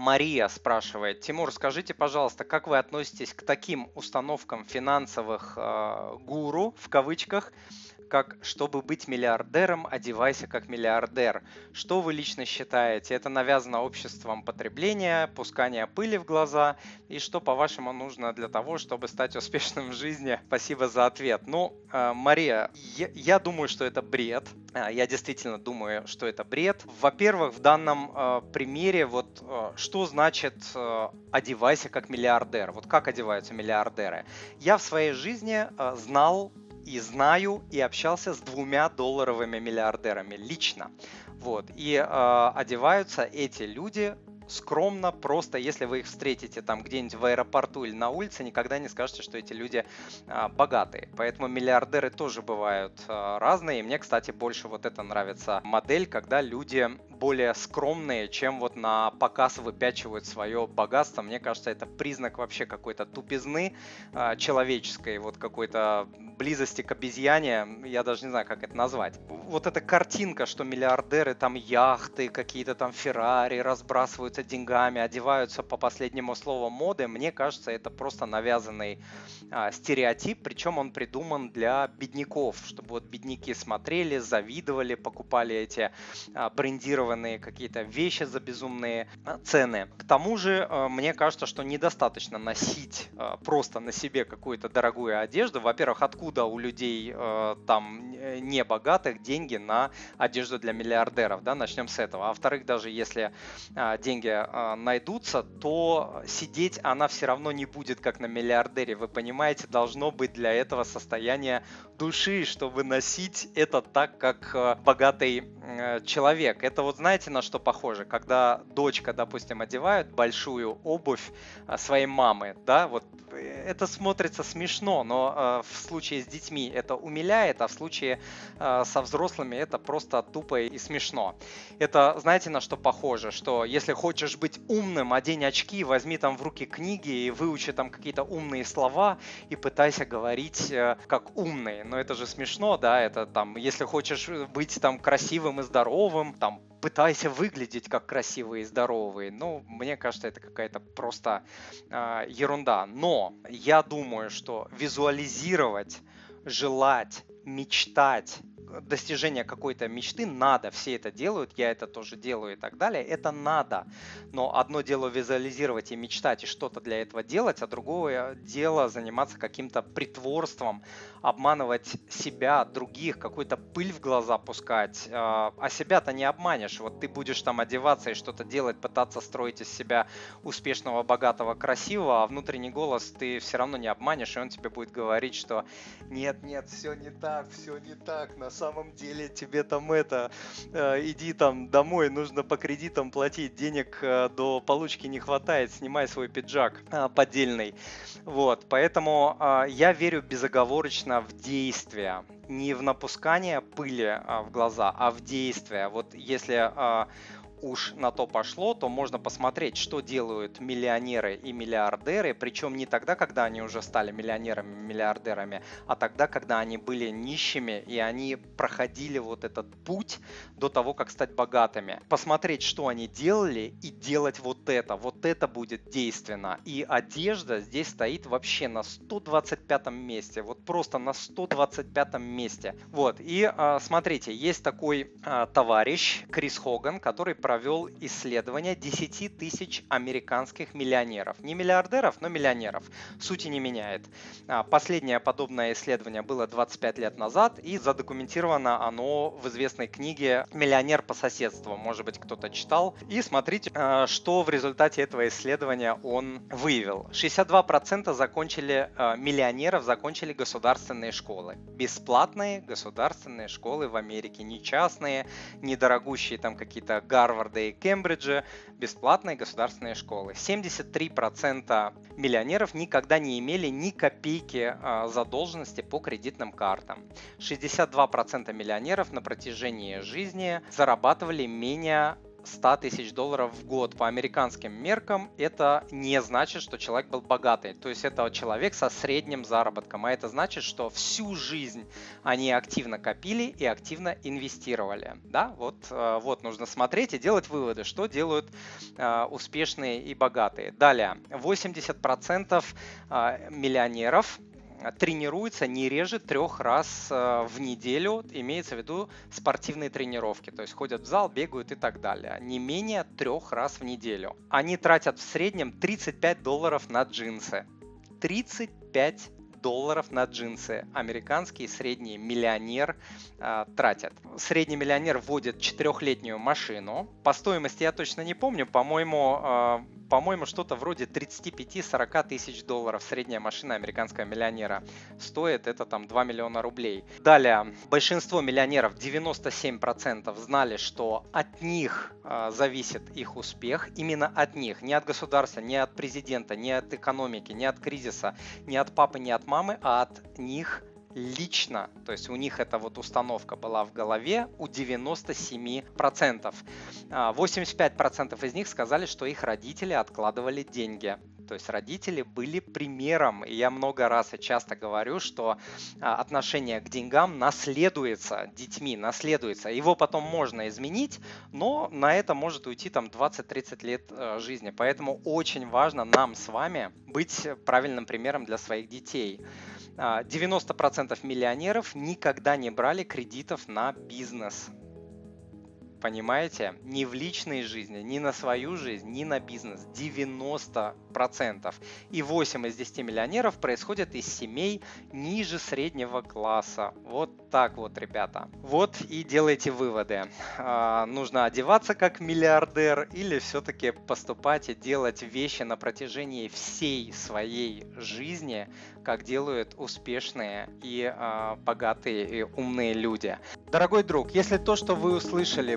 Мария спрашивает, Тимур, скажите, пожалуйста, как вы относитесь к таким установкам финансовых э, гуру, в кавычках, как «Чтобы быть миллиардером, одевайся как миллиардер». Что вы лично считаете? Это навязано обществом потребления, пускание пыли в глаза? И что, по-вашему, нужно для того, чтобы стать успешным в жизни? Спасибо за ответ. Ну, э, Мария, я, я думаю, что это бред. Э, я действительно думаю, что это бред. Во-первых, в данном э, примере вот что значит одевайся как миллиардер? Вот как одеваются миллиардеры? Я в своей жизни знал и знаю, и общался с двумя долларовыми миллиардерами лично. Вот. И э, одеваются эти люди скромно, просто, если вы их встретите там где-нибудь в аэропорту или на улице, никогда не скажете, что эти люди а, богатые. Поэтому миллиардеры тоже бывают а, разные. И мне, кстати, больше вот это нравится модель, когда люди более скромные, чем вот на показ выпячивают свое богатство. Мне кажется, это признак вообще какой-то тупизны э, человеческой, вот какой-то близости к обезьяне, я даже не знаю, как это назвать. Вот эта картинка, что миллиардеры там яхты, какие-то там Феррари разбрасываются деньгами, одеваются по последнему слову моды, мне кажется, это просто навязанный а, стереотип, причем он придуман для бедняков, чтобы вот бедняки смотрели, завидовали, покупали эти а, брендированные брендированные какие-то вещи за безумные а, цены. К тому же, э, мне кажется, что недостаточно носить э, просто на себе какую-то дорогую одежду. Во-первых, откуда у людей э, там не богатых деньги на одежду для миллиардеров, да, начнем с этого. А во-вторых, даже если деньги найдутся, то сидеть она все равно не будет как на миллиардере. Вы понимаете, должно быть для этого состояние души, чтобы носить это так, как богатый человек. Это вот знаете, на что похоже? Когда дочка, допустим, одевает большую обувь а, своей мамы, да, вот э, это смотрится смешно, но э, в случае с детьми это умиляет, а в случае э, со взрослыми это просто тупо и смешно. Это, знаете, на что похоже? Что если хочешь быть умным, одень очки, возьми там в руки книги и выучи там какие-то умные слова и пытайся говорить э, как умный. Но это же смешно, да, это там, если хочешь быть там красивым и здоровым, там пытайся выглядеть как красивый и здоровый. Ну, мне кажется, это какая-то просто э, ерунда. Но я думаю, что визуализировать, желать, мечтать достижения какой-то мечты надо, все это делают, я это тоже делаю и так далее, это надо. Но одно дело визуализировать и мечтать и что-то для этого делать, а другое дело заниматься каким-то притворством, обманывать себя, других, какую-то пыль в глаза пускать. А, а себя-то не обманешь. Вот ты будешь там одеваться и что-то делать, пытаться строить из себя успешного, богатого, красивого, а внутренний голос ты все равно не обманешь, и он тебе будет говорить, что нет, нет, все не так, все не так, на самом деле тебе там это, э, иди там домой, нужно по кредитам платить, денег э, до получки не хватает, снимай свой пиджак э, поддельный. Вот, поэтому я верю безоговорочно в действия, не в напускание пыли в глаза, а в действия. Вот если уж на то пошло, то можно посмотреть, что делают миллионеры и миллиардеры, причем не тогда, когда они уже стали миллионерами и миллиардерами, а тогда, когда они были нищими и они проходили вот этот путь до того, как стать богатыми. Посмотреть, что они делали и делать вот это. Вот это будет действенно. И одежда здесь стоит вообще на 125 месте. Вот просто на 125 месте. Вот. И э, смотрите, есть такой э, товарищ Крис Хоган, который провел исследование 10 тысяч американских миллионеров. Не миллиардеров, но миллионеров. Сути не меняет. А, последнее подобное исследование было 25 лет назад, и задокументировано оно в известной книге «Миллионер по соседству». Может быть, кто-то читал. И смотрите, а, что в результате этого исследования он выявил. 62% закончили, а, миллионеров закончили государственные школы. Бесплатные государственные школы в Америке. Не частные, недорогущие там какие-то Гарвард Гарварда и Кембриджа, бесплатные государственные школы. 73% миллионеров никогда не имели ни копейки а, задолженности по кредитным картам. 62% миллионеров на протяжении жизни зарабатывали менее 100 тысяч долларов в год. По американским меркам это не значит, что человек был богатый. То есть это человек со средним заработком. А это значит, что всю жизнь они активно копили и активно инвестировали. Да, вот, э, вот нужно смотреть и делать выводы, что делают э, успешные и богатые. Далее, 80% э, миллионеров тренируется не реже трех раз э, в неделю, имеется в виду спортивные тренировки, то есть ходят в зал, бегают и так далее, не менее трех раз в неделю. Они тратят в среднем 35 долларов на джинсы. 35 долларов на джинсы американский средний миллионер э, тратит. Средний миллионер вводит четырехлетнюю машину. По стоимости я точно не помню, по-моему, э, по-моему, что-то вроде 35-40 тысяч долларов средняя машина американского миллионера. Стоит это там 2 миллиона рублей. Далее, большинство миллионеров, 97% знали, что от них э, зависит их успех. Именно от них, не от государства, не от президента, не от экономики, не от кризиса, не от папы, не от мамы, а от них лично, то есть у них эта вот установка была в голове у 97%. 85% а, из них сказали, что их родители откладывали деньги. То есть родители были примером. И я много раз и часто говорю, что а, отношение к деньгам наследуется детьми, наследуется. Его потом можно изменить, но на это может уйти там 20-30 лет э, жизни. Поэтому очень важно нам с вами быть правильным примером для своих детей. 90% а, миллионеров никогда не брали кредитов на бизнес. Понимаете? Ни в личной жизни, ни на свою жизнь, ни на бизнес. 90%. И 8 из 10 миллионеров происходят из семей ниже среднего класса. Вот так вот, ребята. Вот и делайте выводы. А, нужно одеваться как миллиардер или все-таки поступать и делать вещи на протяжении всей своей жизни, как делают успешные и а, богатые и умные люди. Дорогой друг, если то, что вы услышали,